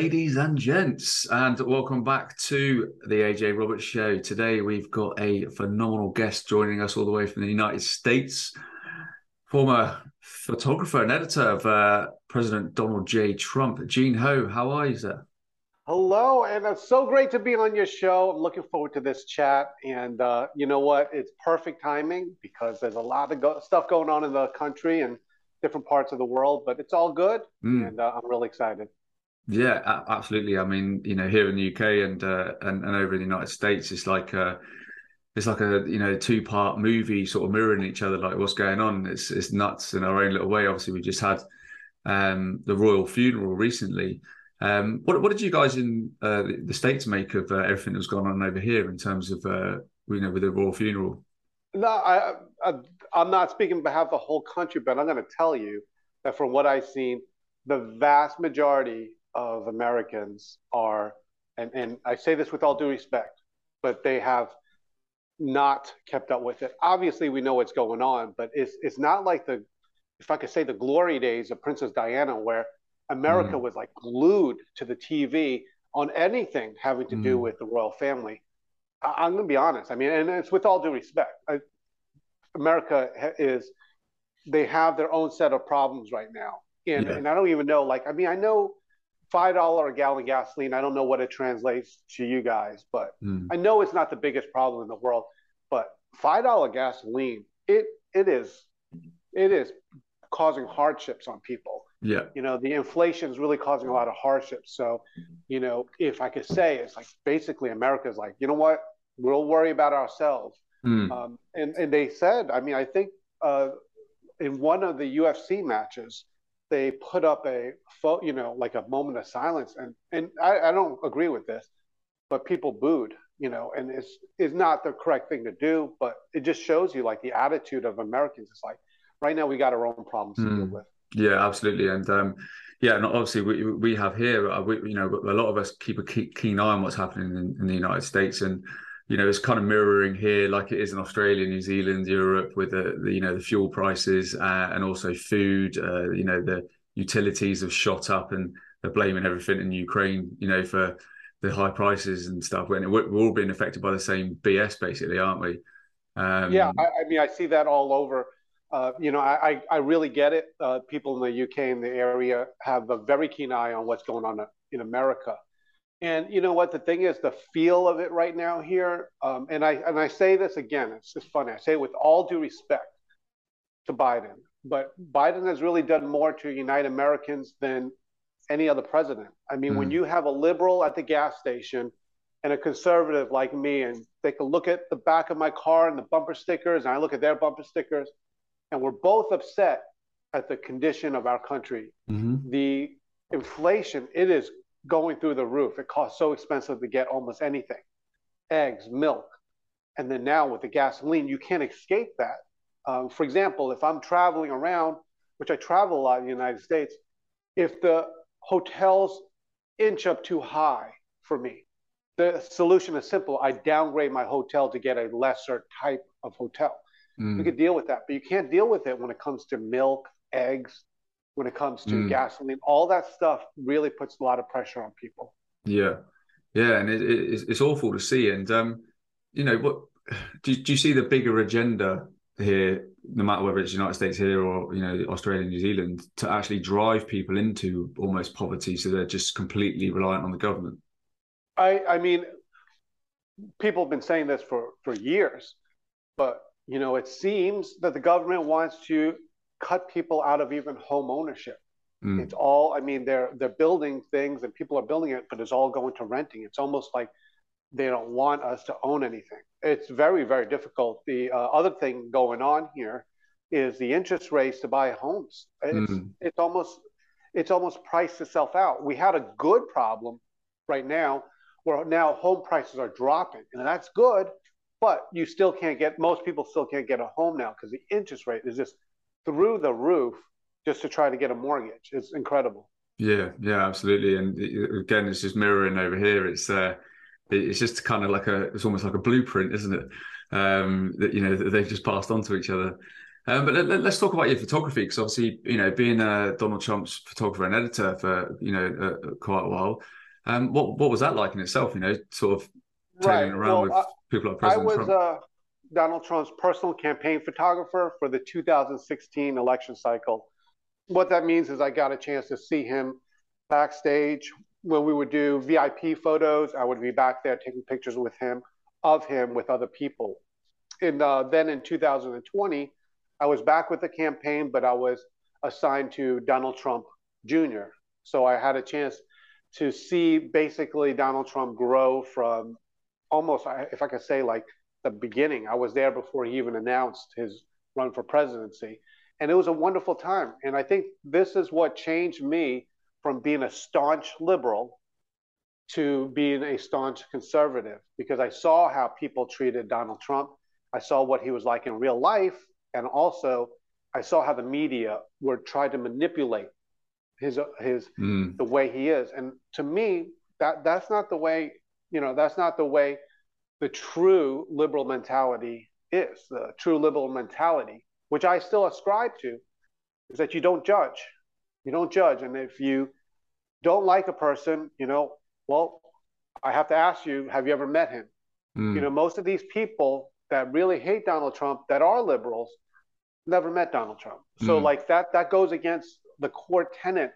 Ladies and gents, and welcome back to the AJ Roberts Show. Today we've got a phenomenal guest joining us all the way from the United States, former photographer and editor of uh, President Donald J. Trump. Gene Ho, how are you, sir? Hello, and it's so great to be on your show. I'm looking forward to this chat. And uh, you know what? It's perfect timing because there's a lot of go- stuff going on in the country and different parts of the world, but it's all good. Mm. And uh, I'm really excited. Yeah, absolutely. I mean, you know, here in the UK and uh, and, and over in the United States, it's like a, it's like a you know two part movie sort of mirroring each other. Like what's going on? It's it's nuts in our own little way. Obviously, we just had um, the royal funeral recently. Um, what what did you guys in uh, the states make of uh, everything that's gone on over here in terms of uh, you know with the royal funeral? No, I, I I'm not speaking on behalf of the whole country, but I'm going to tell you that from what I've seen, the vast majority of Americans are, and, and I say this with all due respect, but they have not kept up with it. Obviously, we know what's going on, but it's it's not like the, if I could say, the glory days of Princess Diana, where America mm. was like glued to the TV on anything having to mm. do with the royal family. I, am going to be honest. I mean, and it's with all due respect. I, America is, they have their own set of problems right now. And, yeah. and I don't even know, like, I mean, I know five dollar a gallon gasoline. I don't know what it translates to you guys, but mm. I know it's not the biggest problem in the world. But five dollar gasoline, it it is it is causing hardships on people. Yeah, you know the inflation is really causing a lot of hardships. So, you know, if I could say, it's like basically America's like, you know what, we'll worry about ourselves. Mm. Um, and and they said, I mean, I think uh, in one of the UFC matches they put up a you know like a moment of silence and and I, I, don't agree with this but people booed you know and it's is not the correct thing to do but it just shows you like the attitude of americans it's like right now we got our own problems mm. to deal hmm. with yeah absolutely and um yeah and obviously we we have here uh, we, you know a lot of us keep a keen eye on what's happening in, in the united states and you know, it's kind of mirroring here, like it is in Australia, New Zealand, Europe, with the, the you know the fuel prices uh, and also food. Uh, you know, the utilities have shot up, and they're blaming everything in Ukraine. You know, for the high prices and stuff. We're, we're all being affected by the same BS, basically, aren't we? Um, yeah, I, I, mean, I see that all over. Uh, you know, I, I really get it. Uh, people in the UK and the area have a very keen eye on what's going on in America. And you know what? The thing is, the feel of it right now here, um, and I and I say this again. It's just funny. I say it with all due respect to Biden, but Biden has really done more to unite Americans than any other president. I mean, mm. when you have a liberal at the gas station and a conservative like me, and they can look at the back of my car and the bumper stickers, and I look at their bumper stickers, and we're both upset at the condition of our country. Mm-hmm. The inflation, it is going through the roof. It costs so expensive to get almost anything eggs, milk. And then now with the gasoline, you can't escape that. Um, for example, if I'm traveling around, which I travel a lot in the United States, if the hotels inch up too high for me, the solution is simple. I downgrade my hotel to get a lesser type of hotel. Mm. We could deal with that, but you can't deal with it when it comes to milk, eggs, when it comes to mm. gasoline. All that stuff really puts a lot of pressure on people. Yeah, yeah, and it, it, it's awful to see. And um, you know, what do, do you see the bigger agenda here? No matter whether it's the United States here or you know Australia, New Zealand, to actually drive people into almost poverty, so they're just completely reliant on the government. I, I mean, people have been saying this for for years, but you know, it seems that the government wants to cut people out of even home ownership. Mm. It's all, I mean, they're they're building things and people are building it, but it's all going to renting. It's almost like they don't want us to own anything. It's very, very difficult. The uh, other thing going on here is the interest rates to buy homes. It's, mm. it's almost it's almost priced itself out. We had a good problem right now where now home prices are dropping, and that's good, but you still can't get most people still can't get a home now because the interest rate is just through the roof just to try to get a mortgage. It's incredible. Yeah, yeah, absolutely. And again, it's just mirroring over here. It's uh, it's just kind of like a, it's almost like a blueprint, isn't it? Um, that you know they've just passed on to each other. Um, but let, us talk about your photography because obviously, you know, being uh, Donald Trump's photographer and editor for you know uh, quite a while, um, what what was that like in itself? You know, sort of right. around well, with uh, people like President I was Trump. Uh, Donald Trump's personal campaign photographer for the 2016 election cycle. What that means is I got a chance to see him backstage when we would do VIP photos. I would be back there taking pictures with him, of him with other people. And uh, then in 2020, I was back with the campaign, but I was assigned to Donald Trump Jr. So I had a chance to see basically Donald Trump grow from almost, if I could say, like the beginning. I was there before he even announced his run for presidency. And it was a wonderful time. And I think this is what changed me from being a staunch liberal to being a staunch conservative because I saw how people treated Donald Trump. I saw what he was like in real life. And also, I saw how the media were trying to manipulate his his mm. the way he is. And to me, that that's not the way, you know, that's not the way the true liberal mentality is. The true liberal mentality, which I still ascribe to, is that you don't judge. You don't judge. And if you don't like a person, you know, well, I have to ask you, have you ever met him? Mm. You know, most of these people that really hate Donald Trump that are liberals never met Donald Trump. So mm. like that that goes against the core tenet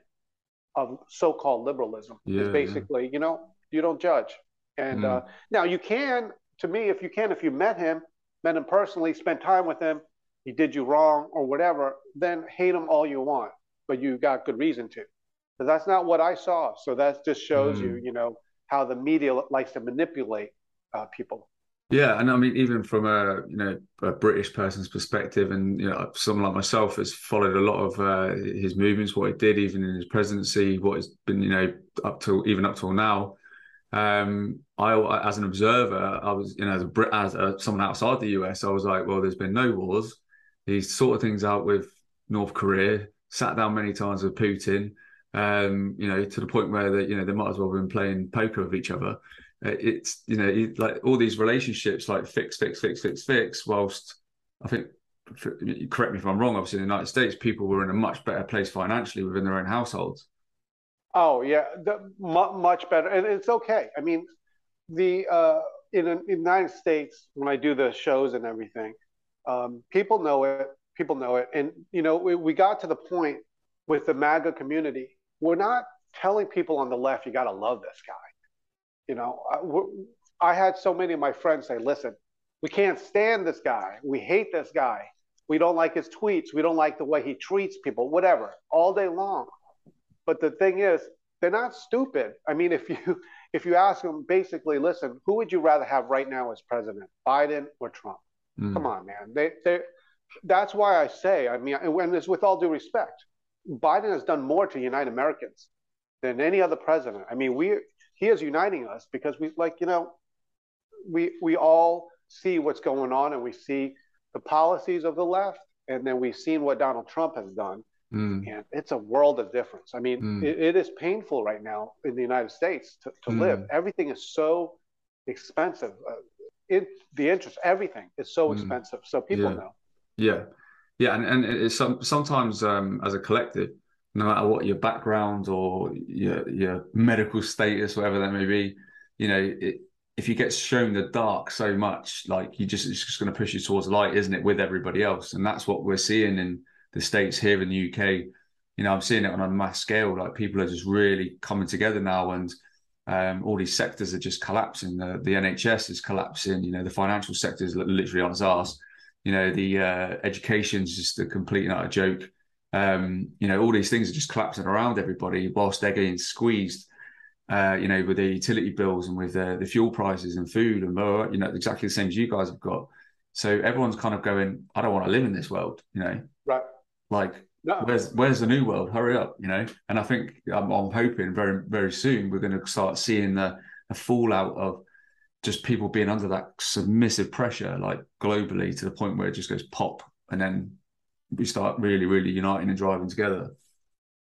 of so-called liberalism. Yeah, is basically, yeah. you know, you don't judge. And mm. uh, now you can, to me, if you can, if you met him, met him personally, spent time with him, he did you wrong or whatever, then hate him all you want, but you got good reason to. But that's not what I saw. So that just shows mm. you, you know, how the media likes to manipulate uh, people. Yeah, and I mean, even from a you know a British person's perspective, and you know, someone like myself has followed a lot of uh, his movements, what he did, even in his presidency, what has been you know up to even up till now. Um, I, as an observer, I was, you know, as, a as a, someone outside the US, I was like, well, there's been no wars. He's sorted things out with North Korea, sat down many times with Putin, um, you know, to the point where they, you know, they might as well have been playing poker with each other. Uh, it's, you know, like all these relationships, like fix, fix, fix, fix, fix. Whilst I think, correct me if I'm wrong. Obviously, in the United States, people were in a much better place financially within their own households. Oh yeah, the, much better, and it's okay. I mean, the uh, in, in the United States when I do the shows and everything, um, people know it. People know it, and you know we, we got to the point with the MAGA community. We're not telling people on the left you got to love this guy. You know, I, I had so many of my friends say, "Listen, we can't stand this guy. We hate this guy. We don't like his tweets. We don't like the way he treats people. Whatever, all day long." But the thing is, they're not stupid. I mean, if you if you ask them basically, listen, who would you rather have right now as president, Biden or Trump? Mm. Come on, man. They they that's why I say, I mean, and it's with all due respect, Biden has done more to unite Americans than any other president. I mean, we he is uniting us because we like, you know, we we all see what's going on and we see the policies of the left, and then we've seen what Donald Trump has done. Mm. And it's a world of difference. I mean, mm. it, it is painful right now in the United States to, to mm. live. Everything is so expensive. Uh, it, the interest, everything is so mm. expensive. So people yeah. know. Yeah. Yeah. And, and it's some, sometimes um, as a collective, no matter what your background or your, your medical status, whatever that may be, you know, it, if you get shown the dark so much, like you just, it's just going to push you towards light, isn't it, with everybody else? And that's what we're seeing in, the states here in the UK. You know, I'm seeing it on a mass scale. Like people are just really coming together now, and um, all these sectors are just collapsing. The, the NHS is collapsing. You know, the financial sector is literally on its ass. You know, the uh, education is just a complete and utter joke. Um, you know, all these things are just collapsing around everybody whilst they're getting squeezed. Uh, you know, with the utility bills and with uh, the fuel prices and food and blah, you know, exactly the same as you guys have got. So everyone's kind of going, I don't want to live in this world, you know. Right. Like, no. where's where's the new world? Hurry up, you know. And I think I'm, I'm hoping very very soon we're going to start seeing the, the fallout of just people being under that submissive pressure, like globally, to the point where it just goes pop, and then we start really really uniting and driving together.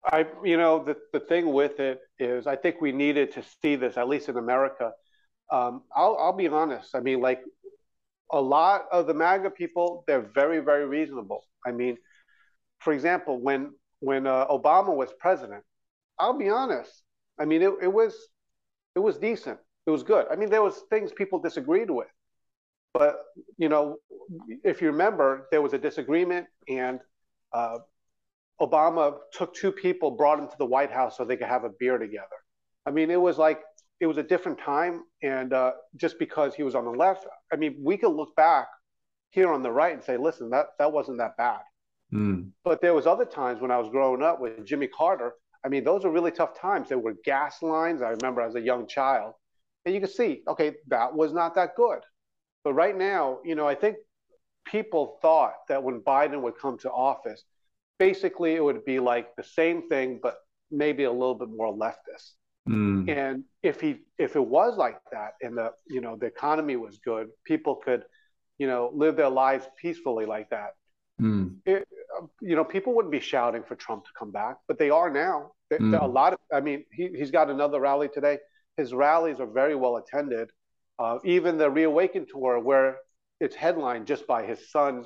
I, you know, the the thing with it is, I think we needed to see this, at least in America. Um, I'll I'll be honest. I mean, like a lot of the MAGA people, they're very, very reasonable. I mean, for example, when when uh, Obama was president, I'll be honest. I mean, it, it was it was decent. It was good. I mean, there was things people disagreed with, but you know, if you remember, there was a disagreement, and uh, Obama took two people, brought them to the White House so they could have a beer together. I mean, it was like it was a different time, and uh, just because he was on the left, I mean, we could look back here on the right and say, listen, that that wasn't that bad. Mm. But there was other times when I was growing up with Jimmy Carter. I mean, those were really tough times. There were gas lines. I remember as a young child, and you can see, okay, that was not that good. But right now, you know, I think people thought that when Biden would come to office, basically it would be like the same thing, but maybe a little bit more leftist. Mm. And if he if it was like that and the you know the economy was good, people could you know live their lives peacefully like that. Mm. It, you know, people wouldn't be shouting for Trump to come back, but they are now. They, mm. A lot of, I mean, he, he's got another rally today. His rallies are very well attended. Uh, even the Reawaken tour, where it's headlined just by his son,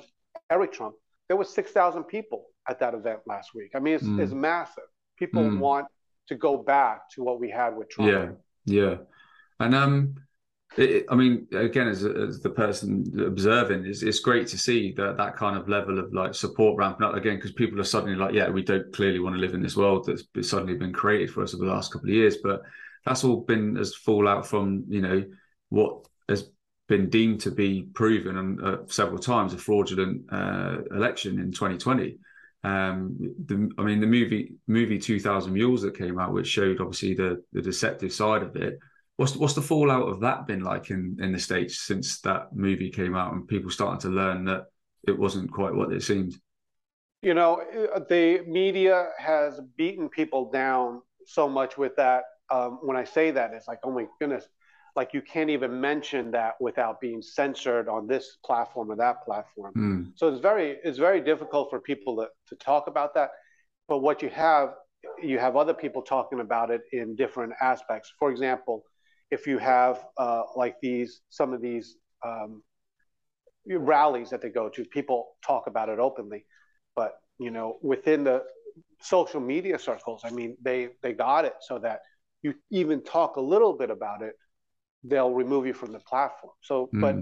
Eric Trump, there was 6,000 people at that event last week. I mean, it's, mm. it's massive. People mm. want to go back to what we had with Trump. Yeah, yeah. And um, it, I mean, again, as, as the person observing, it's, it's great to see that that kind of level of like support ramping up again because people are suddenly like, yeah, we don't clearly want to live in this world that's suddenly been created for us over the last couple of years, but that's all been as fallout from you know what has been deemed to be proven and uh, several times a fraudulent uh, election in 2020. Um, the, I mean, the movie movie 2000 Mules that came out, which showed obviously the the deceptive side of it What's what's the fallout of that been like in in the states since that movie came out and people starting to learn that it wasn't quite what it seemed? You know, the media has beaten people down so much with that. Um, when I say that, it's like, oh my goodness, like you can't even mention that without being censored on this platform or that platform. Mm. So it's very it's very difficult for people to, to talk about that. But what you have, you have other people talking about it in different aspects. For example, if you have uh, like these some of these um, rallies that they go to, people talk about it openly. But you know, within the social media circles, I mean, they they got it so that you even talk a little bit about it, they'll remove you from the platform. So, mm. but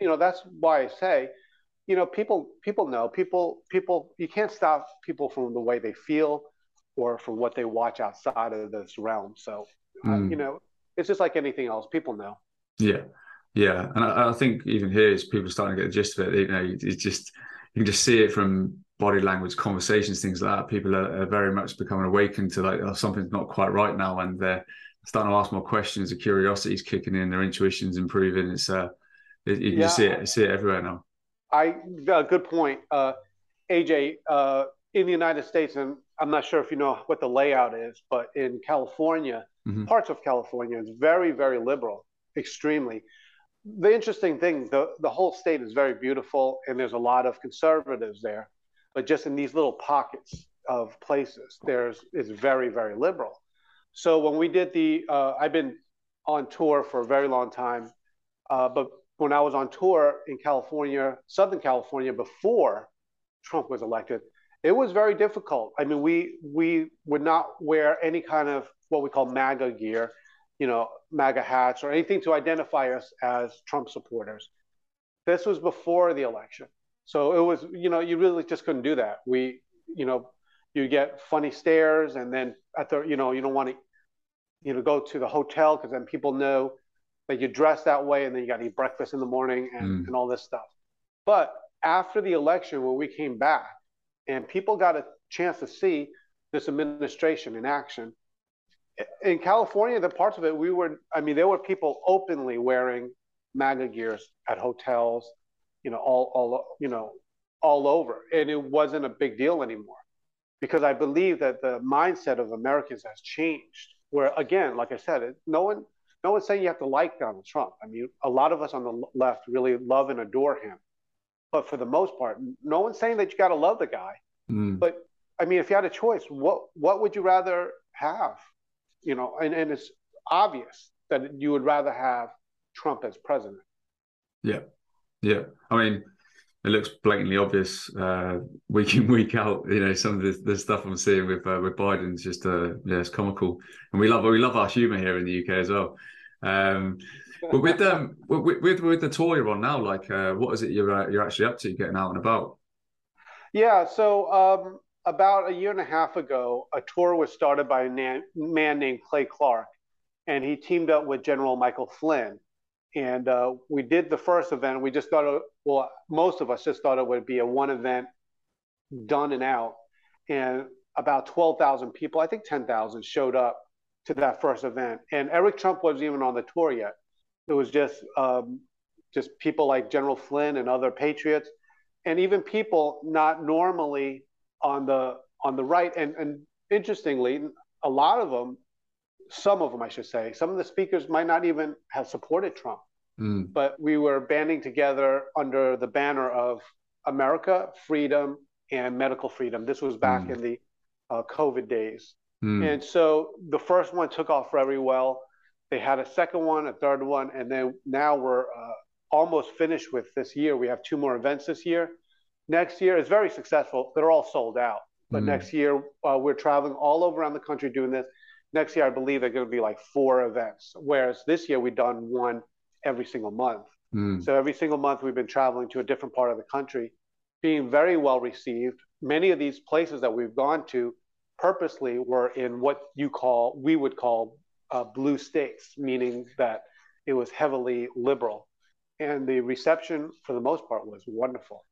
you know, that's why I say, you know, people people know people people you can't stop people from the way they feel or from what they watch outside of this realm. So, mm. uh, you know, it's just like anything else. People know. Yeah, yeah, and I, I think even here is people starting to get the gist of it. You know, it's just you can just see it from body language, conversations, things like that. People are, are very much becoming awakened to like oh, something's not quite right now, and they're starting to ask more questions. The curiosity's kicking in, their intuition's improving. It's uh, it, you can yeah. just see it, you see it everywhere now. I uh, good point, uh, AJ. Uh, in the United States, and I'm not sure if you know what the layout is, but in California, mm-hmm. parts of California, it's very, very liberal, extremely. The interesting thing, the, the whole state is very beautiful, and there's a lot of conservatives there, but just in these little pockets of places, there's it's very, very liberal. So when we did the, uh, I've been on tour for a very long time, uh, but when I was on tour in California, Southern California, before Trump was elected, it was very difficult. I mean, we we would not wear any kind of what we call MAGA gear, you know, MAGA hats or anything to identify us as Trump supporters. This was before the election, so it was you know you really just couldn't do that. We you know you get funny stares, and then at the you know you don't want to you know go to the hotel because then people know that you dress that way, and then you got to eat breakfast in the morning and, mm. and all this stuff. But after the election, when we came back and people got a chance to see this administration in action. In California, the parts of it we were, I mean, there were people openly wearing MAGA gears at hotels, you know, all, all, you know, all over, and it wasn't a big deal anymore, because I believe that the mindset of Americans has changed. Where again, like I said, no one, no one's saying you have to like Donald Trump. I mean, a lot of us on the left really love and adore him, but for the most part, no one's saying that you got to love the guy. Mm. But I mean, if you had a choice, what what would you rather have? You know, and, and it's obvious that you would rather have Trump as president. Yeah, Yeah, I mean, it looks blatantly obvious uh, week in week out. You know, some of the, the stuff I'm seeing with uh, with Biden's just uh, yeah, it's comical, and we love we love our humour here in the UK as well. Um, but with um with, with, with the tour you're on now, like uh, what is it you're uh, you're actually up to, getting out and about? Yeah, so um, about a year and a half ago, a tour was started by a man, named Clay Clark, and he teamed up with General Michael Flynn. And uh, we did the first event. We just thought, it, well, most of us just thought it would be a one event, done and out. And about 12,000 people, I think 10,000, showed up to that first event. And Eric Trump wasn't even on the tour yet. It was just um, just people like General Flynn and other patriots, and even people not normally on the on the right. And, and interestingly, a lot of them, some of them, I should say, some of the speakers might not even have supported Trump. Mm. But we were banding together under the banner of America, freedom, and medical freedom. This was back mm. in the uh, COVID days. Mm. And so the first one took off very well. They had a second one, a third one, and then now we're uh, almost finished with this year. We have two more events this year. Next year is very successful. They're all sold out. But mm. next year, uh, we're traveling all over around the country doing this. Next year, I believe they're going to be like four events, whereas this year we've done one every single month. Mm. So every single month we've been traveling to a different part of the country, being very well received. Many of these places that we've gone to purposely were in what you call, we would call uh, blue states, meaning that it was heavily liberal. And the reception, for the most part, was wonderful.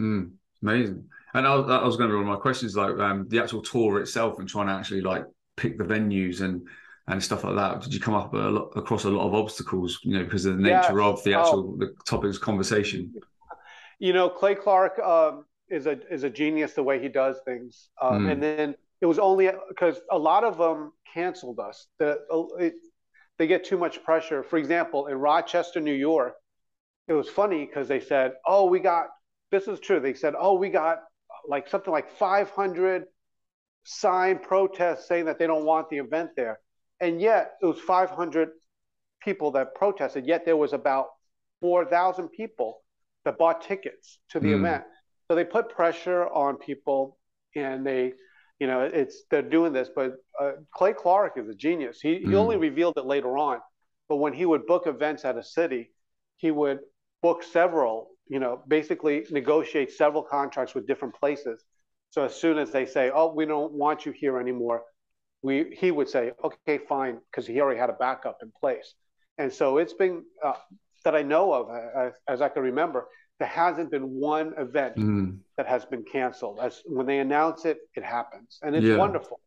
Mm, amazing. And I, I was going to be one of my questions, like um, the actual tour itself, and trying to actually like pick the venues and and stuff like that. Did you come up a lot, across a lot of obstacles, you know, because of the nature yes. of the actual oh. the topics conversation? You know, Clay Clark um, is a is a genius the way he does things, um, mm. and then it was only because a lot of them canceled us. The, it, they get too much pressure. For example, in Rochester, New York, it was funny because they said, "Oh, we got this is true." They said, "Oh, we got like something like 500 signed protests saying that they don't want the event there," and yet it was 500 people that protested. Yet there was about 4,000 people that bought tickets to the mm. event. So they put pressure on people, and they you know, it's they're doing this, but uh, Clay Clark is a genius. He he mm. only revealed it later on, but when he would book events at a city, he would book several. You know, basically negotiate several contracts with different places. So as soon as they say, "Oh, we don't want you here anymore," we he would say, "Okay, fine," because he already had a backup in place. And so it's been uh, that I know of, as, as I can remember, there hasn't been one event mm. that has been canceled. As when they announce it, it happens, and it's yeah. wonderful.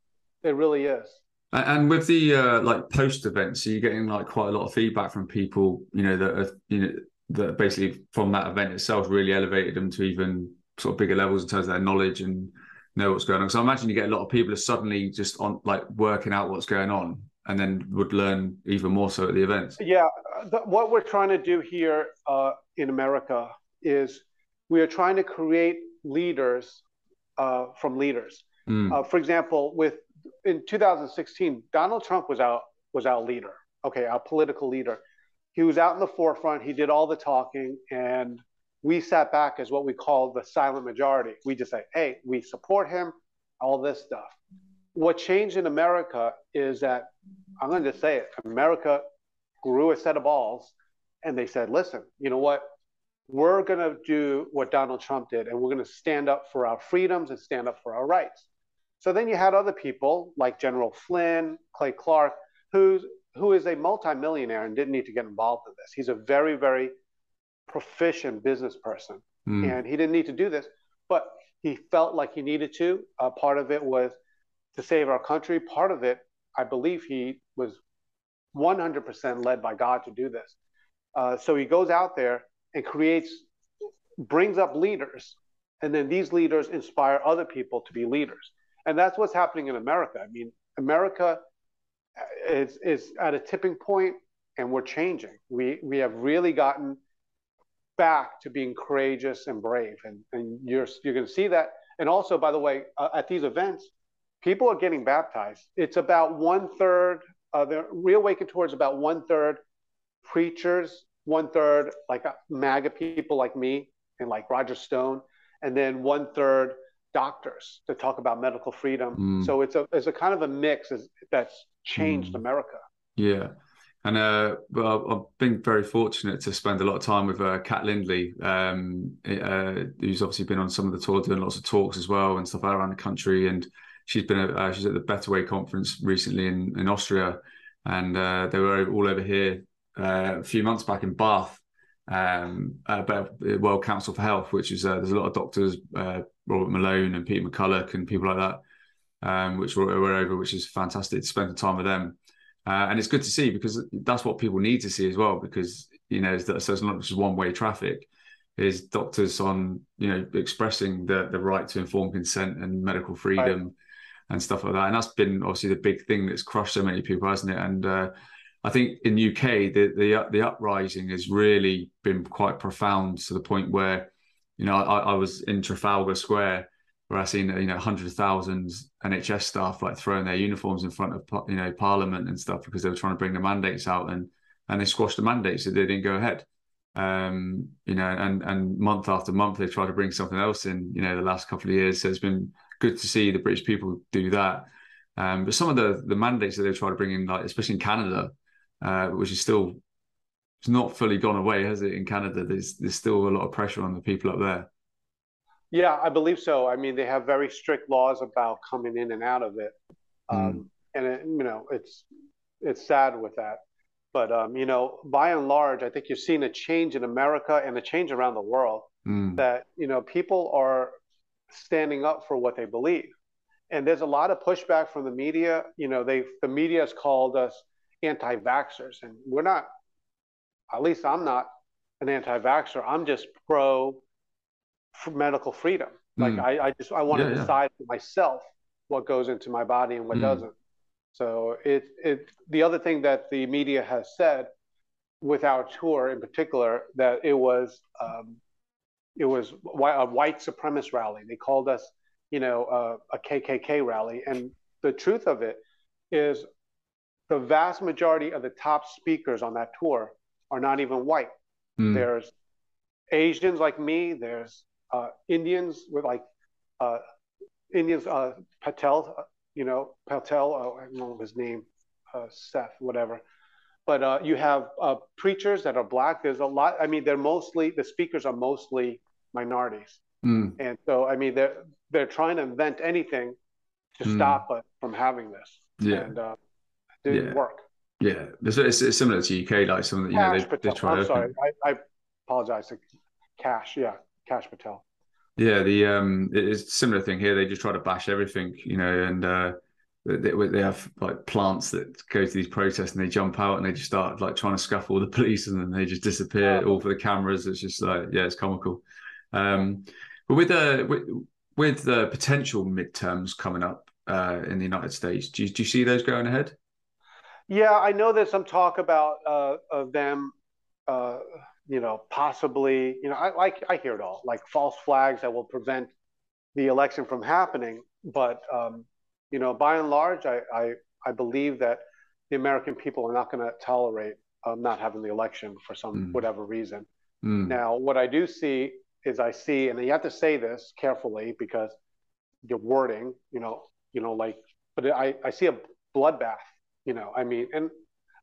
It really is. And with the uh, like post events, are you're getting like quite a lot of feedback from people, you know, that are, you know that basically from that event itself really elevated them to even sort of bigger levels in terms of their knowledge and know what's going on. So I imagine you get a lot of people are suddenly just on like working out what's going on and then would learn even more so at the events. Yeah, the, what we're trying to do here uh, in America is we are trying to create leaders uh, from leaders. Mm. Uh, for example, with in 2016, Donald Trump was our was our leader. Okay, our political leader. He was out in the forefront. He did all the talking, and we sat back as what we call the silent majority. We just say, "Hey, we support him." All this stuff. What changed in America is that I'm going to say it. America grew a set of balls, and they said, "Listen, you know what? we're going to do what Donald Trump did, and we're going to stand up for our freedoms and stand up for our rights. So then you had other people like General Flynn, Clay Clark, who's who is a multimillionaire and didn't need to get involved in this. He's a very, very proficient business person, mm. and he didn't need to do this, but he felt like he needed to. Uh, part of it was to save our country. Part of it, I believe, he was 100% led by God to do this. Uh, so he goes out there and creates, brings up leaders. And then these leaders inspire other people to be leaders. And that's what's happening in America. I mean, America is, is at a tipping point and we're changing. We, we have really gotten back to being courageous and brave. And, and you're, you're going to see that. And also, by the way, uh, at these events, people are getting baptized. It's about one third, uh, the Reawaken towards about one third preachers one third like uh, MAGA people like me and like Roger Stone, and then one third doctors to talk about medical freedom. Mm. So it's a it's a kind of a mix that's changed mm. America. Yeah. And uh, well, I've been very fortunate to spend a lot of time with uh, Kat Lindley, um, uh, who's obviously been on some of the tour, doing lots of talks as well and stuff around the country. And she's been uh, she's at the Better Way conference recently in in Austria, and uh, they were all over here uh, a few months back in Bath, um, about World Council for Health, which is there's a lot of doctors, Robert Malone and Peter McCullough and people like that, um, which were, were over, which is fantastic to spend the time with them. Uh, and it's good to see because that's what people need to see as well. Because you know, so it's not just one way traffic. Is doctors on you know expressing the the right to informed consent and medical freedom right. and stuff like that. And that's been obviously the big thing that's crushed so many people, hasn't it? And uh, I think in UK the the the uprising has really been quite profound to the point where you know I, I was in Trafalgar Square where I've seen you know hundreds of thousands NHS staff like throwing their uniforms in front of you know Parliament and stuff because they were trying to bring the mandates out and and they squashed the mandates so they didn't go ahead. Um, you know, and and month after month they try to bring something else in. You know, the last couple of years, so it's been good to see the British people do that. Um, but some of the the mandates that they try to bring in, like especially in Canada, uh, which is still it's not fully gone away, has it? In Canada, there's there's still a lot of pressure on the people up there. Yeah, I believe so. I mean, they have very strict laws about coming in and out of it, mm. um, and it, you know, it's it's sad with that. But um, you know, by and large, I think you've seen a change in America and a change around the world. Mm. That you know, people are standing up for what they believe, and there's a lot of pushback from the media. You know, they the media has called us anti-vaxxers, and we're not. At least I'm not an anti-vaxxer. I'm just pro medical freedom. Like mm. I, I just I want yeah, to decide yeah. for myself what goes into my body and what mm. doesn't. So it it the other thing that the media has said with our tour in particular that it was um, it was a white supremacist rally. They called us, you know, uh, a KKK rally, and the truth of it is the vast majority of the top speakers on that tour are not even white. Mm. There's Asians like me. There's uh, Indians with like uh, Indians, uh, Patel, uh, you know, Patel, uh, I don't know his name, uh, Seth, whatever. But uh, you have uh, preachers that are black. There's a lot. I mean, they're mostly the speakers are mostly minorities, mm. and so I mean they're they're trying to invent anything to mm. stop us from having this. Yeah, and uh, it didn't yeah. work. Yeah, it's, it's, similar to UK, like some of the, you Kash know they, they try. I'm sorry, I, I apologize. Kash, yeah, Kash Patel. Yeah, the um, it's a similar thing here. They just try to bash everything, you know, and uh, they, they have like plants that go to these protests and they jump out and they just start like trying to scuffle the police and then they just disappear oh. all for the cameras. It's just like yeah, it's comical. Um, but with the with, with the potential midterms coming up uh, in the United States, do you, do you see those going ahead? Yeah, I know there's some talk about uh, of them uh, you know, possibly, you know, I like I hear it all, like false flags that will prevent the election from happening. But um, you know, by and large, I, I I believe that the American people are not going to tolerate um, not having the election for some mm. whatever reason. Mm. Now, what I do see is I see, and you have to say this carefully because your wording, you know, you know, like, but I I see a bloodbath. You know, I mean, and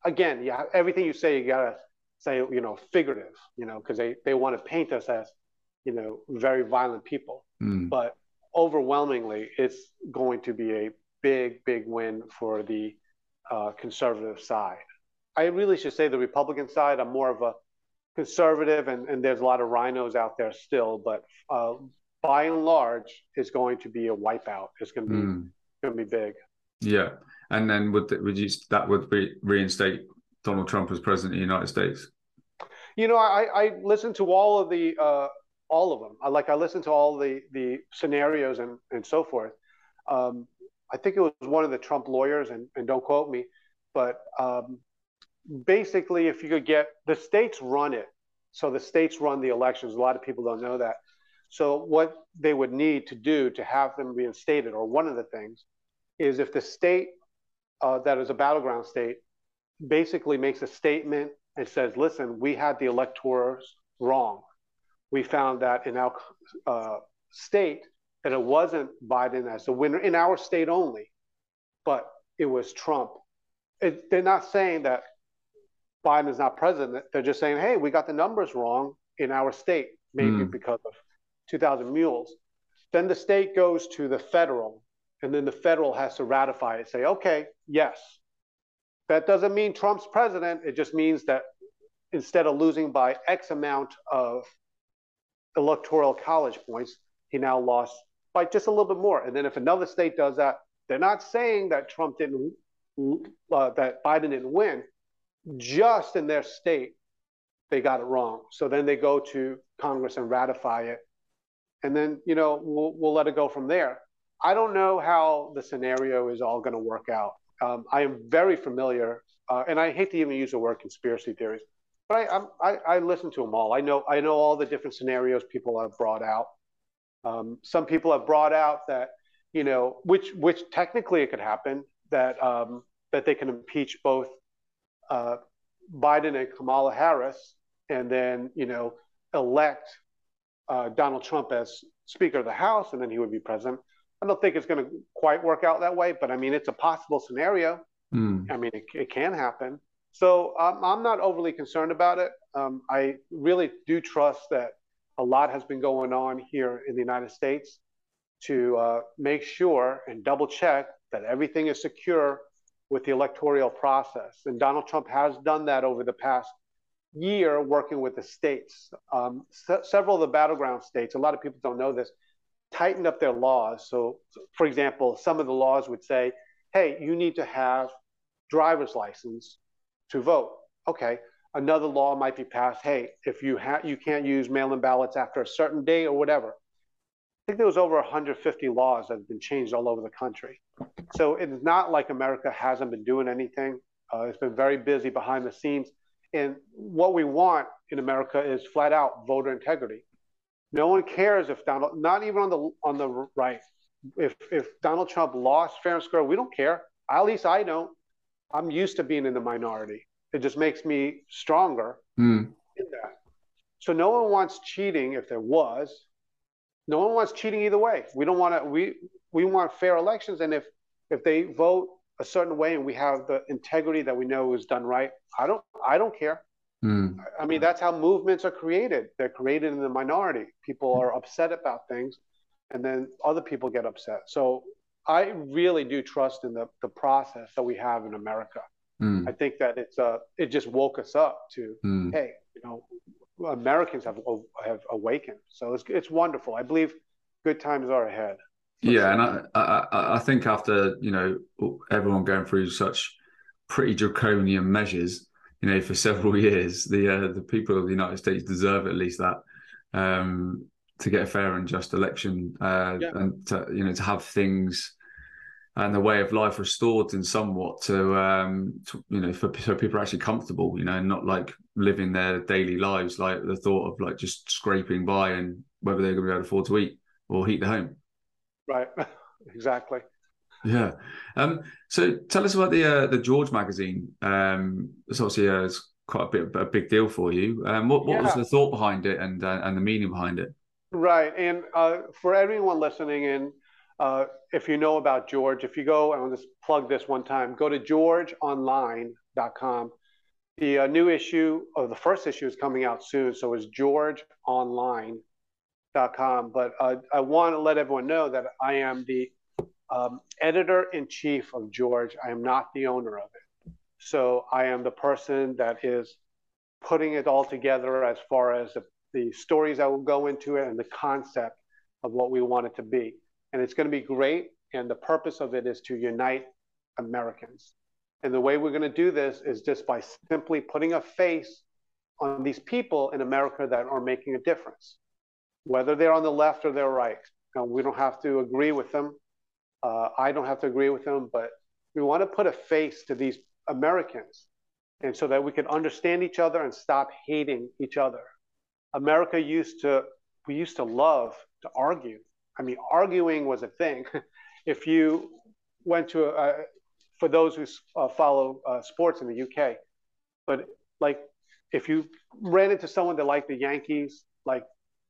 again, yeah, everything you say, you gotta say, you know, figurative, you know, because they, they want to paint us as, you know, very violent people. Mm. But overwhelmingly, it's going to be a big, big win for the uh, conservative side. I really should say the Republican side. I'm more of a conservative, and, and there's a lot of RINOs out there still, but uh, by and large, it's going to be a wipeout. It's going to be mm. going to be big. Yeah, and then would would you that would be reinstate Donald Trump as president of the United States? You know, I, I listened to all of the uh, all of them. I like I listened to all the the scenarios and and so forth. Um, I think it was one of the Trump lawyers, and, and don't quote me, but um, basically, if you could get the states run it, so the states run the elections. A lot of people don't know that. So what they would need to do to have them reinstated, or one of the things, is if the state uh, that is a battleground state basically makes a statement and says, listen, we had the electors wrong. We found that in our uh, state that it wasn't Biden as the winner in our state only, but it was Trump. It, they're not saying that Biden is not president. They're just saying, hey, we got the numbers wrong in our state, maybe mm. because of 2,000 mules. Then the state goes to the federal, and then the federal has to ratify it, say, okay, yes. That doesn't mean Trump's president. It just means that instead of losing by X amount of electoral college points, he now lost by just a little bit more. And then if another state does that, they're not saying that Trump didn't, uh, that Biden didn't win. Just in their state, they got it wrong. So then they go to Congress and ratify it, and then you know we'll, we'll let it go from there. I don't know how the scenario is all going to work out. Um, I am very familiar, uh, and I hate to even use the word conspiracy theories, but I, I, I listen to them all. I know I know all the different scenarios people have brought out. Um, some people have brought out that you know which which technically it could happen that um, that they can impeach both uh, Biden and Kamala Harris and then you know elect uh, Donald Trump as Speaker of the House, and then he would be president. I don't think it's going to quite work out that way, but I mean, it's a possible scenario. Mm. I mean, it, it, can happen. So um, I'm not overly concerned about it. Um, I really do trust that a lot has been going on here in the United States to uh, make sure and double check that everything is secure with the electoral process. And Donald Trump has done that over the past year working with the states. Um, several of the battleground states, a lot of people don't know this, tightened up their laws. So, for example, some of the laws would say, hey, you need to have driver's license to vote. Okay. Another law might be passed. Hey, if you have, you can't use mail-in ballots after a certain day or whatever. I think there was over 150 laws that have been changed all over the country. So it's not like America hasn't been doing anything. Uh, it's been very busy behind the scenes. And what we want in America is flat out voter integrity. No one cares if Donald, not even on the on the right, if if Donald Trump lost fair and square, we don't care. At least I don't. I'm used to being in the minority. It just makes me stronger mm. in that. So no one wants cheating if there was. No one wants cheating either way. We don't want to. We we want fair elections, and if if they vote a certain way and we have the integrity that we know is done right, I don't I don't care. Mm. I mean, that's how movements are created. They're created in the minority. People are upset about things, and then other people get upset. So I really do trust in the, the process that we have in America. Mm. I think that it's uh, it just woke us up to mm. hey, you know, Americans have have awakened. So it's it's wonderful. I believe good times are ahead. Yeah, and I, I I think after you know everyone going through such pretty draconian measures, you know, for several years, the uh, the people of the United States deserve at least that um, to get a fair and just election, uh, yeah. and to, you know to have things and the way of life restored in somewhat to, um, to you know for so people are actually comfortable, you know, not like living their daily lives like the thought of like just scraping by and whether they're going to be able to afford to eat or heat the home. Right, exactly. Yeah. Um, so tell us about the uh, the George magazine. Um, it's obviously uh, it's quite a bit a big deal for you. Um, what what yeah. was the thought behind it and uh, and the meaning behind it? Right, and uh, for everyone listening in, uh, if you know about George, if you go, and I want to plug this one time. Go to georgeonline.com. The uh, new issue or the first issue is coming out soon, so it's georgeonline.com. But I want to let everyone know that I am the um, editor in chief of George. I am not the owner of it. So I am the person that is putting it all together as far as the, the stories that will go into it and the concept of what we want it to be. And it's going to be great. And the purpose of it is to unite Americans. And the way we're going to do this is just by simply putting a face on these people in America that are making a difference, whether they're on the left or they're right. Now, we don't have to agree with them. Uh, I don't have to agree with them, but we want to put a face to these Americans, and so that we can understand each other and stop hating each other. America used to we used to love to argue. I mean, arguing was a thing. if you went to a, for those who uh, follow uh, sports in the UK, but like if you ran into someone that liked the Yankees, like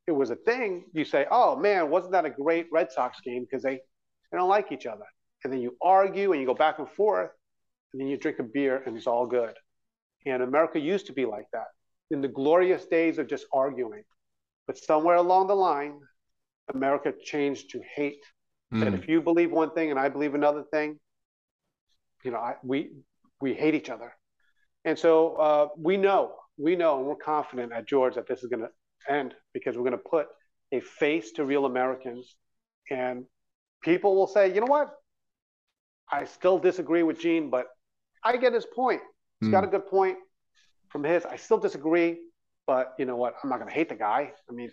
it was a thing, you say, "Oh man, wasn't that a great Red Sox game?" Because they they don't like each other, and then you argue and you go back and forth, and then you drink a beer and it's all good. And America used to be like that in the glorious days of just arguing, but somewhere along the line, America changed to hate. Mm. That if you believe one thing and I believe another thing, you know, I, we we hate each other, and so uh, we know, we know, and we're confident at George that this is going to end because we're going to put a face to real Americans, and people will say, you know what, I still disagree with Gene, but I get his point. He's mm. got a good point from his. I still disagree, but you know what? I'm not going to hate the guy. I mean,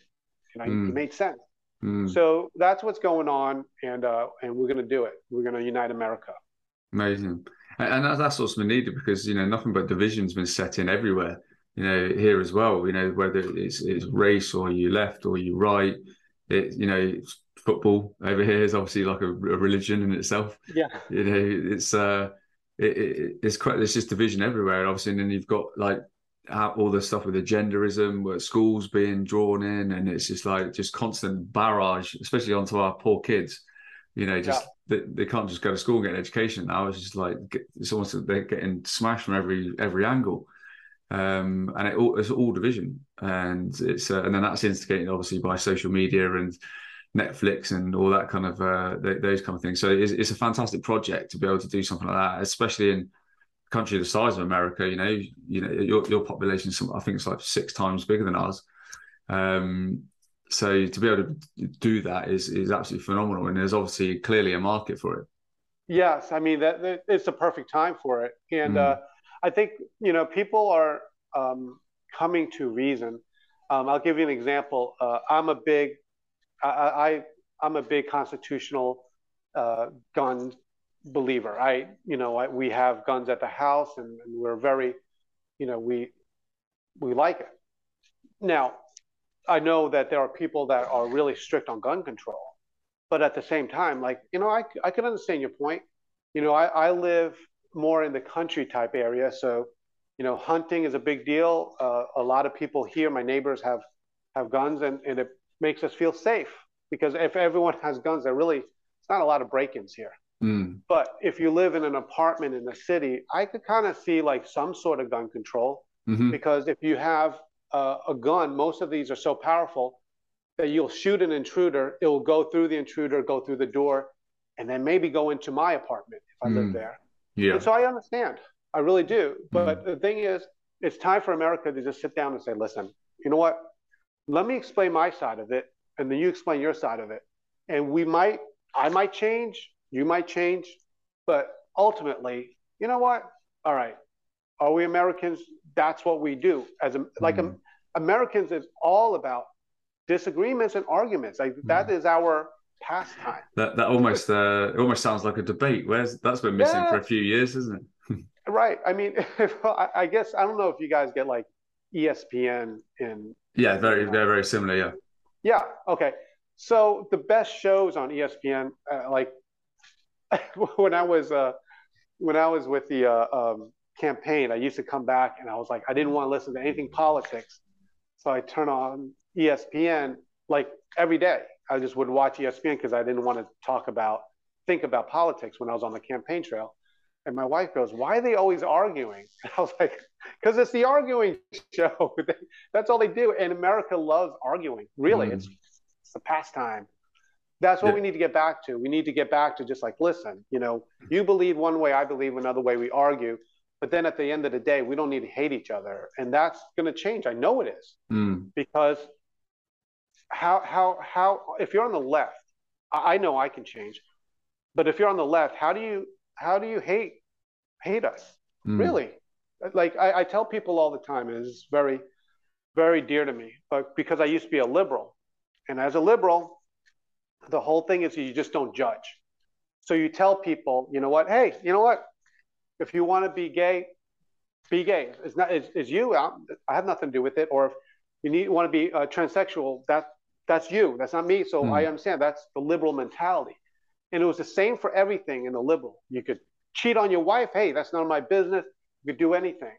you know, mm. he made sense. Mm. So that's what's going on, and uh, and we're going to do it. We're going to unite America. Amazing, and that's what's been needed because you know nothing but division's been set in everywhere. You know here as well. You know whether it's it's race or you left or you right. It you know football over here is obviously like a, a religion in itself. Yeah, you know it's uh it, it, it's quite there's just division everywhere. Obviously and then you've got like all the stuff with the genderism where schools being drawn in and it's just like just constant barrage especially onto our poor kids. You know just yeah. they, they can't just go to school and get an education now. It's just like it's almost they're getting smashed from every every angle um, and it all, it's all division and it's uh, and then that's instigated obviously by social media and Netflix and all that kind of uh, those kind of things. So it's, it's, a fantastic project to be able to do something like that, especially in a country the size of America. You know, you know your your population, I think it's like six times bigger than ours. Um, so to be able to do that is is absolutely phenomenal, and there's obviously clearly a market for it. Yes, I mean that, that it's the perfect time for it, and mm. uh, I think you know people are um, coming to reason. Um, I'll give you an example. Uh, I'm a big I, I am a big constitutional uh, gun believer. I you know I, we have guns at the house and, and we're very you know we we like it. Now I know that there are people that are really strict on gun control, but at the same time, like you know I I can understand your point. You know I, I live more in the country type area, so you know hunting is a big deal. Uh, a lot of people here, my neighbors have have guns, and, and it makes us feel safe because if everyone has guns, there really it's not a lot of break-ins here. Mm. But if you live in an apartment in the city, I could kind of see like some sort of gun control mm-hmm. because if you have uh, a gun, most of these are so powerful that you'll shoot an intruder, it will go through the intruder, go through the door, and then maybe go into my apartment if I mm. live there. Yeah. And so I understand, I really do. But mm. the thing is, it's time for America to just sit down and say, listen, you know what? let me explain my side of it and then you explain your side of it and we might i might change you might change but ultimately you know what all right are we americans that's what we do as a, like mm-hmm. americans is all about disagreements and arguments like mm-hmm. that is our pastime that that almost uh it almost sounds like a debate where's that's been missing yeah. for a few years isn't it right i mean if, I, guess i don't know if you guys get like espn in yeah, very, very, very similar. Yeah. Yeah. Okay. So the best shows on ESPN, uh, like when I was uh, when I was with the uh, um, campaign, I used to come back and I was like, I didn't want to listen to anything politics, so I turn on ESPN like every day. I just would watch ESPN because I didn't want to talk about think about politics when I was on the campaign trail. And my wife goes, Why are they always arguing? And I was like, Because it's the arguing show. That's all they do. And America loves arguing. Really, mm. it's, it's the pastime. That's what yeah. we need to get back to. We need to get back to just like, listen, you know, you believe one way, I believe another way, we argue. But then at the end of the day, we don't need to hate each other. And that's going to change. I know it is. Mm. Because how, how, how, if you're on the left, I know I can change. But if you're on the left, how do you how do you hate hate us? Mm. Really? Like I, I, tell people all the time, it's very, very dear to me, but because I used to be a liberal. And as a liberal, the whole thing is you just don't judge. So you tell people, you know what, hey, you know what? If you want to be gay, be gay. It's not it's, it's you. I, I have nothing to do with it. Or if you need want to be uh, transsexual, that that's you. That's not me. So mm. I understand that's the liberal mentality. And it was the same for everything in the liberal. You could cheat on your wife. Hey, that's none of my business. You could do anything.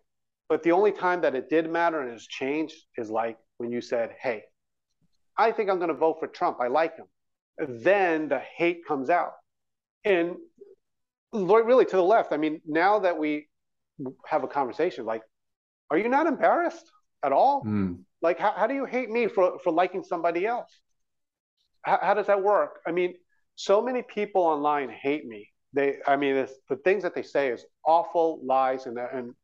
But the only time that it did matter and has changed is like when you said, "Hey, I think I'm going to vote for Trump. I like him." Then the hate comes out, and really to the left. I mean, now that we have a conversation, like, are you not embarrassed at all? Mm. Like, how, how do you hate me for for liking somebody else? How, how does that work? I mean, so many people online hate me. They, I mean, the things that they say is awful lies and and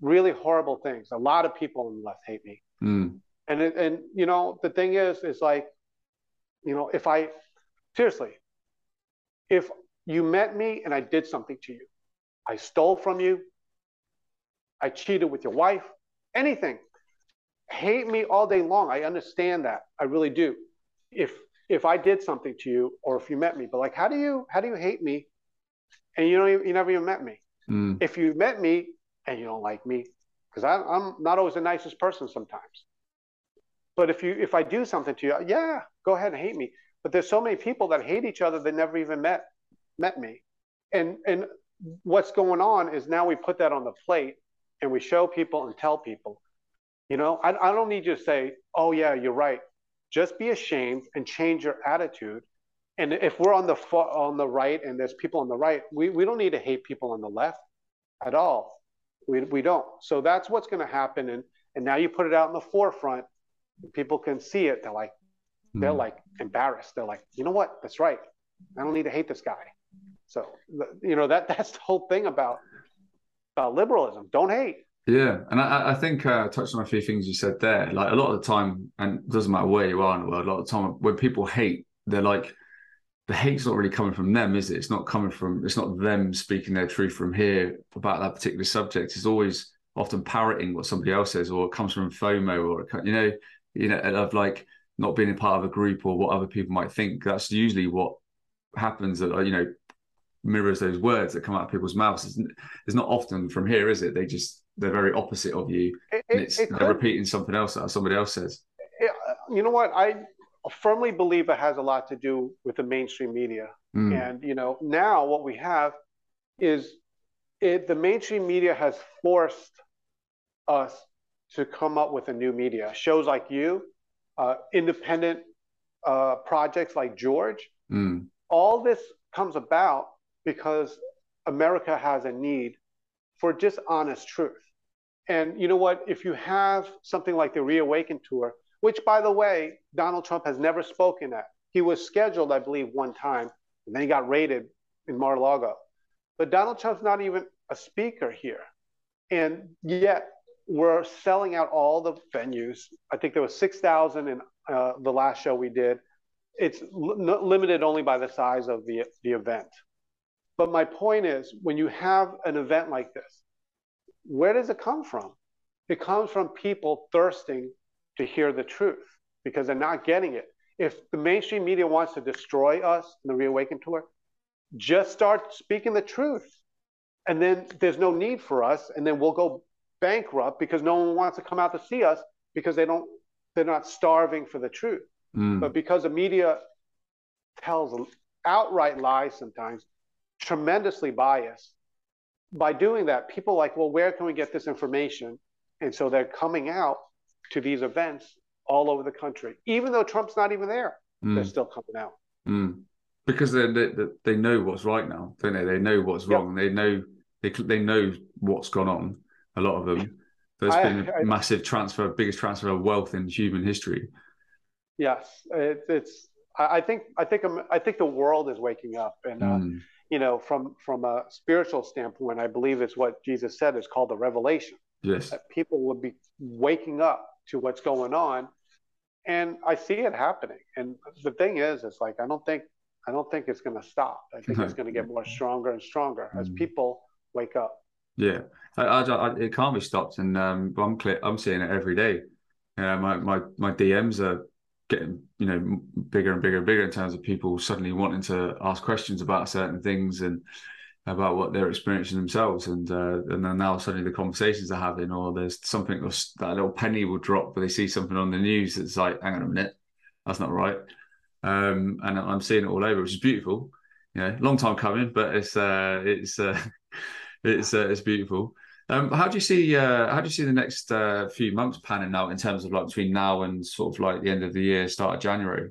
really horrible things. A lot of people on the left hate me. Mm. And it, and you know the thing is is like, you know, if I seriously, if you met me and I did something to you, I stole from you, I cheated with your wife, anything, hate me all day long. I understand that. I really do. If if I did something to you or if you met me, but like, how do you how do you hate me, and you don't you never even met me? Mm. If you met me and you don't like me, because I'm not always the nicest person sometimes. But if you if I do something to you, yeah, go ahead and hate me. But there's so many people that hate each other that never even met met me, and and what's going on is now we put that on the plate and we show people and tell people, you know, I, I don't need you to say, oh yeah, you're right. Just be ashamed and change your attitude. And if we're on the on the right and there's people on the right, we, we don't need to hate people on the left at all. We, we don't. So that's what's going to happen. And, and now you put it out in the forefront. People can see it. They're like, mm. they're like embarrassed. They're like, you know what? That's right. I don't need to hate this guy. So, you know, that that's the whole thing about, about liberalism. Don't hate. Yeah, and I, I think uh, touched on a few things you said there. Like a lot of the time, and it doesn't matter where you are in the world. A lot of the time, when people hate, they're like, the hate's not really coming from them, is it? It's not coming from. It's not them speaking their truth from here about that particular subject. It's always often parroting what somebody else says, or it comes from FOMO, or you know, you know, of like not being a part of a group or what other people might think. That's usually what happens. That you know mirrors those words that come out of people's mouths. It's, it's not often from here, is it? They just they're very opposite of you. It, and it's it they're repeating something else that somebody else says. It, you know what? I firmly believe it has a lot to do with the mainstream media. Mm. And you know, now what we have is it the mainstream media has forced us to come up with a new media. Shows like you, uh, independent uh, projects like George. Mm. All this comes about because America has a need for just honest truth. And you know what? If you have something like the Reawaken Tour, which, by the way, Donald Trump has never spoken at, he was scheduled, I believe, one time, and then he got raided in Mar-a-Lago. But Donald Trump's not even a speaker here. And yet we're selling out all the venues. I think there was 6,000 in uh, the last show we did. It's limited only by the size of the, the event. But my point is, when you have an event like this, where does it come from? It comes from people thirsting to hear the truth because they're not getting it. If the mainstream media wants to destroy us in the Reawaken Tour, just start speaking the truth. And then there's no need for us. And then we'll go bankrupt because no one wants to come out to see us because they don't, they're not starving for the truth. Mm. But because the media tells outright lies sometimes, tremendously biased, by doing that, people like, well, where can we get this information? And so they're coming out to these events all over the country, even though Trump's not even there. Mm. They're still coming out mm. because they, they they know what's right now, don't they? They know what's wrong. Yep. They know they they know what's gone on. A lot of them. There's I, been a I, massive transfer, biggest transfer of wealth in human history. Yes, it, it's. I think I think I think the world is waking up, and uh, mm you know, from from a spiritual standpoint, I believe it's what Jesus said is called the revelation. Yes, that people would be waking up to what's going on, and I see it happening. And the thing is, it's like I don't think I don't think it's going to stop. I think it's going to get more stronger and stronger as mm. people wake up. Yeah, I, I, I, it can't be stopped, and um, I'm clear, I'm seeing it every day. Uh, my my my DMs are getting you know bigger and bigger and bigger in terms of people suddenly wanting to ask questions about certain things and about what they're experiencing themselves. And uh, and then now suddenly the conversations they're having or there's something that little penny will drop where they see something on the news that's like hang on a minute that's not right. Um, and I'm seeing it all over which is beautiful. You know long time coming but it's uh, it's uh, it's uh, it's beautiful Um, how do you see uh, how do you see the next uh, few months panning out in terms of like between now and sort of like the end of the year, start of January?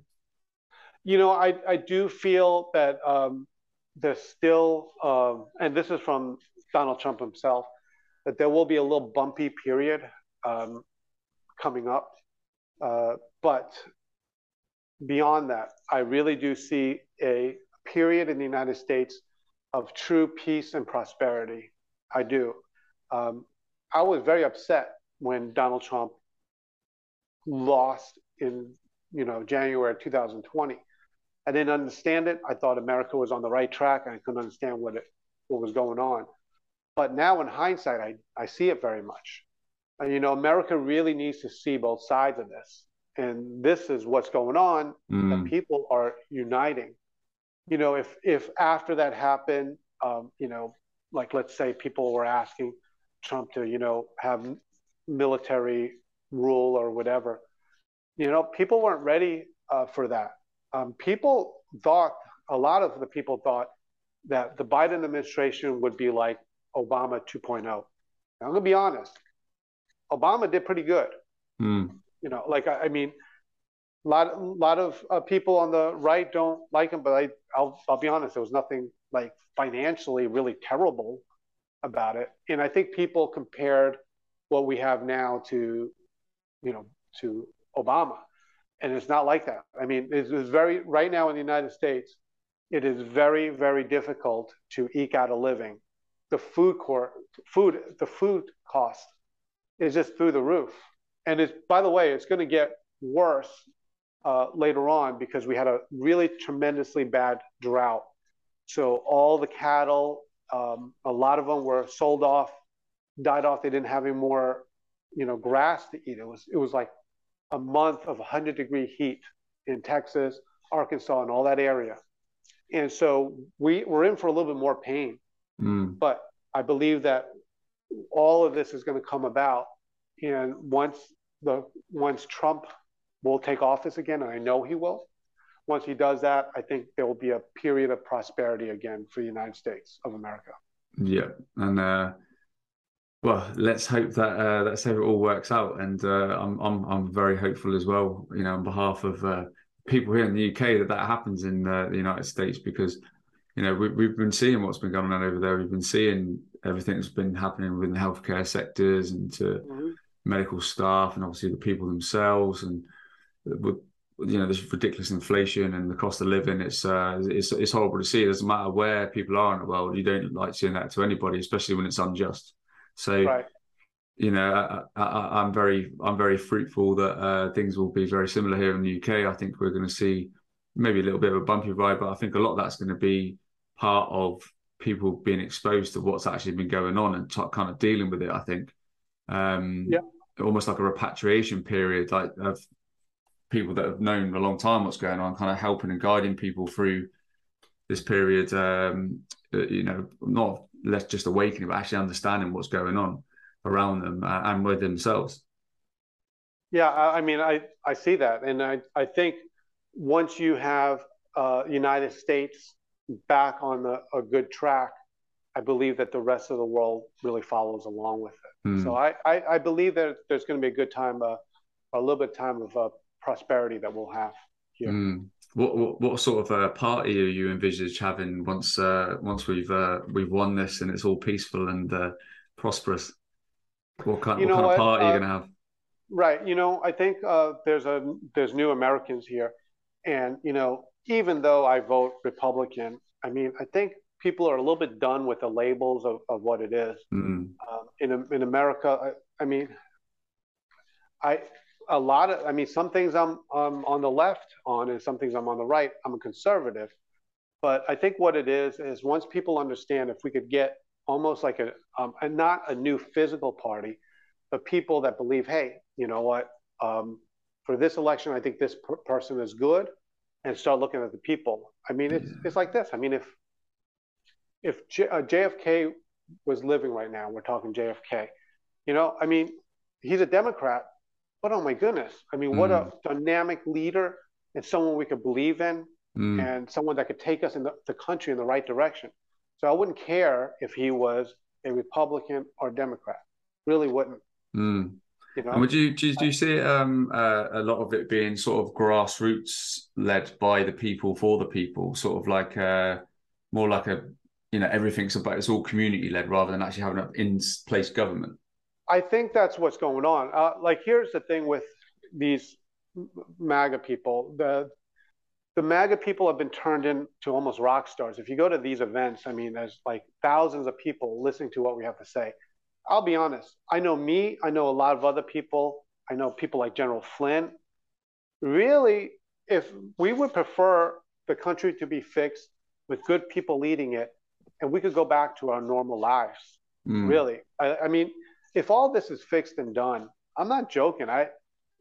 You know, I I do feel that um, there's still, um, and this is from Donald Trump himself, that there will be a little bumpy period um, coming up. Uh, but beyond that, I really do see a period in the United States of true peace and prosperity. I do. Um, I was very upset when Donald Trump lost in you know January 2020. I didn't understand it. I thought America was on the right track. and I couldn't understand what it what was going on. But now in hindsight, I, I see it very much. And, you know, America really needs to see both sides of this. And this is what's going on. Mm. That people are uniting. You know, if if after that happened, um, you know, like let's say people were asking Trump to, you know, have military rule or whatever, you know, people weren't ready uh, for that. Um, people thought, a lot of the people thought that the Biden administration would be like Obama 2.0. Now, I'm gonna be honest. Obama did pretty good. Mm. You know, like I, I, mean, a lot, lot of uh, people on the right don't like him, but I, I'll, I'll be honest. There was nothing like financially really terrible about it, and I think people compared what we have now to, you know, to Obama, and it's not like that. I mean, it's, very right now in the United States. It is very, very difficult to eke out a living the food court food the food cost is just through the roof and it's by the way it's going to get worse uh, later on because we had a really tremendously bad drought so all the cattle um, a lot of them were sold off died off they didn't have any more you know grass to eat it was it was like a month of 100 degree heat in texas arkansas and all that area and so we, we're in for a little bit more pain Mm. But I believe that all of this is going to come about, and once the once Trump will take office again, and I know he will. Once he does that, I think there will be a period of prosperity again for the United States of America. Yeah, and uh, well, let's hope that uh, let's hope it all works out. And uh, I'm I'm I'm very hopeful as well. You know, on behalf of uh, people here in the UK that that happens in uh, the United States because you know, we, we've been seeing what's been going on over there. We've been seeing everything that's been happening within the healthcare sectors and to mm-hmm. medical staff, and obviously the people themselves, and with you know this ridiculous inflation and the cost of living. It's uh, it's it's horrible to see. It doesn't matter where people are in the world. You don't like seeing that to anybody, especially when it's unjust. So. Right. You know, I, am very, I'm very fruitful that uh, things will be very similar here in the UK. I think we're going to see maybe a little bit of a bumpy ride, but I think a lot of that's going to be part of people being exposed to what's actually been going on and t- kind of dealing with it. I think, um, yeah, almost like a repatriation period, like of people that have known a long time what's going on, kind of helping and guiding people through this period. Um, uh, you know, not less just awakening, but actually understanding what's going on around them uh, and with themselves. Yeah, I mean, I I see that, and I I think once you have uh, United States back on the, a good track, I believe that the rest of the world really follows along with it. Mm. So I, I, I, believe that there's going to be a good time, uh, a little bit of time of uh, prosperity that we'll have here. Mm. What, what, what sort of a party are you envisage having once uh, once we've uh, we've won this and it's all peaceful and uh, prosperous? What kind, you what kind of party are you uh, going to have? Right. You know, I think uh, there's a there's new Americans here, and you know, even though I vote Republican, I mean, I think people are a little bit done with the labels of, of what it is. Mm-hmm. Um, in in America, I, I, mean, I a lot of I mean, some things I'm I'm on the left on, and some things I'm on the right. I'm a conservative, but I think what it is is once people understand, if we could get almost like a, um, a not a new physical party, but people that believe, hey, you know what, um, for this election, I think this per- person is good and start looking at the people. I mean, it's it's like this. I mean, if if J, uh, JFK was living right now, we're talking JFK. You know, I mean, he's a Democrat, but oh my goodness, I mean, mm. what a mm. dynamic leader and someone we could believe in, mm. and someone that could take us in the, the country in the right direction. So I wouldn't care if he was a Republican or Democrat. Really wouldn't. Mm. You know? And would you do, you, do you see um, uh, a lot of it being sort of grassroots led by the people for the people, sort of like uh, more like a you know everything's about it's all community led rather than actually having an in place government? I think that's what's going on. Uh, like here's the thing with these MAGA people, the the MAGA people have been turned into almost rock stars. If you go to these events, I mean, there's like thousands of people listening to what we have to say. I'll be honest. I know me. I know a lot of other people. I know people like General Flynn. Really, if we would prefer the country to be fixed with good people leading it, and we could go back to our normal lives. Mm. Really, I, I mean, if all this is fixed and done, I'm not joking. I,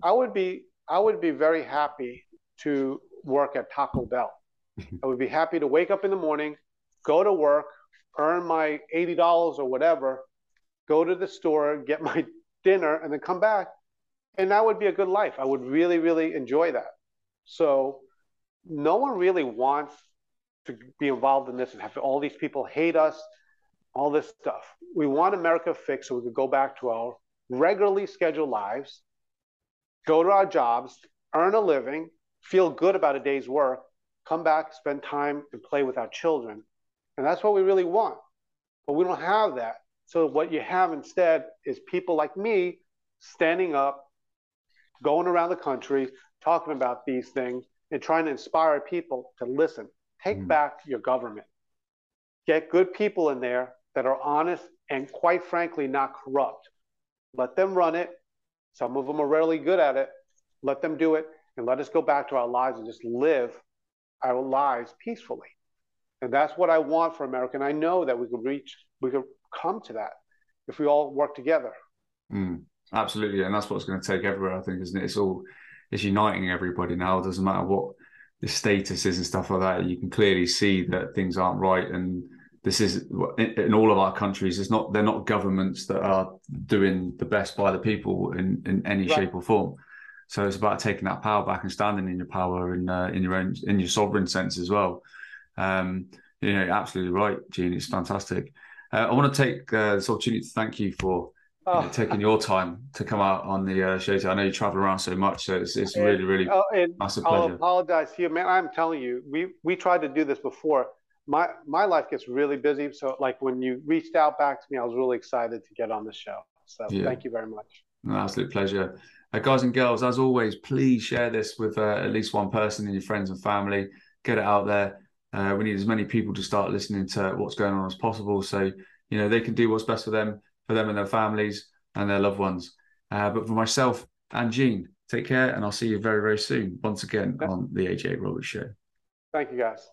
I would be, I would be very happy to work at Taco Bell. I would be happy to wake up in the morning, go to work, earn my $80 or whatever, go to the store, get my dinner, and then come back. And that would be a good life. I would really, really enjoy that. So no one really wants to be involved in this and have all these people hate us, all this stuff. We want America fixed so we could go back to our regularly scheduled lives, go to our jobs, earn a living, feel good about a day's work, come back, spend time, and play with our children. And that's what we really want. But we don't have that. So what you have instead is people like me standing up, going around the country, talking about these things, and trying to inspire people to listen. Take mm. back your government. Get good people in there that are honest and, quite frankly, not corrupt. Let them run it. Some of them are really good at it. Let them do it and let us go back to our lives and just live our lives peacefully. And that's what I want for America. And I know that we could reach, we could come to that if we all work together. Mm, absolutely. And that's what's going to take everywhere, I think, isn't it? It's all, it's uniting everybody now. It doesn't matter what the status is and stuff like that. You can clearly see that things aren't right. And this is in, all of our countries, it's not, they're not governments that are doing the best by the people in, in any right. shape or form. So it's about taking that power back and standing in your power and uh, in your own in your sovereign sense as well. Um, you know, absolutely right, Gene. It's fantastic. Uh, I want to take uh, this opportunity to thank you for oh. you know, taking your time to come out on the uh, show. I know you travel around so much, so it's, it's really, really oh, massive pleasure. I'll apologize to you, man. I'm telling you, we we tried to do this before. My my life gets really busy, so like when you reached out back to me, I was really excited to get on the show. So yeah. thank you very much. No, absolute pleasure. Uh, guys and girls, as always, please share this with uh, at least one person in your friends and family. Get it out there. Uh, we need as many people to start listening to what's going on as possible, so you know they can do what's best for them, for them and their families and their loved ones. Uh, but for myself and Gene, take care, and I'll see you very, very soon once again on the AJ Roberts Show. Thank you, guys.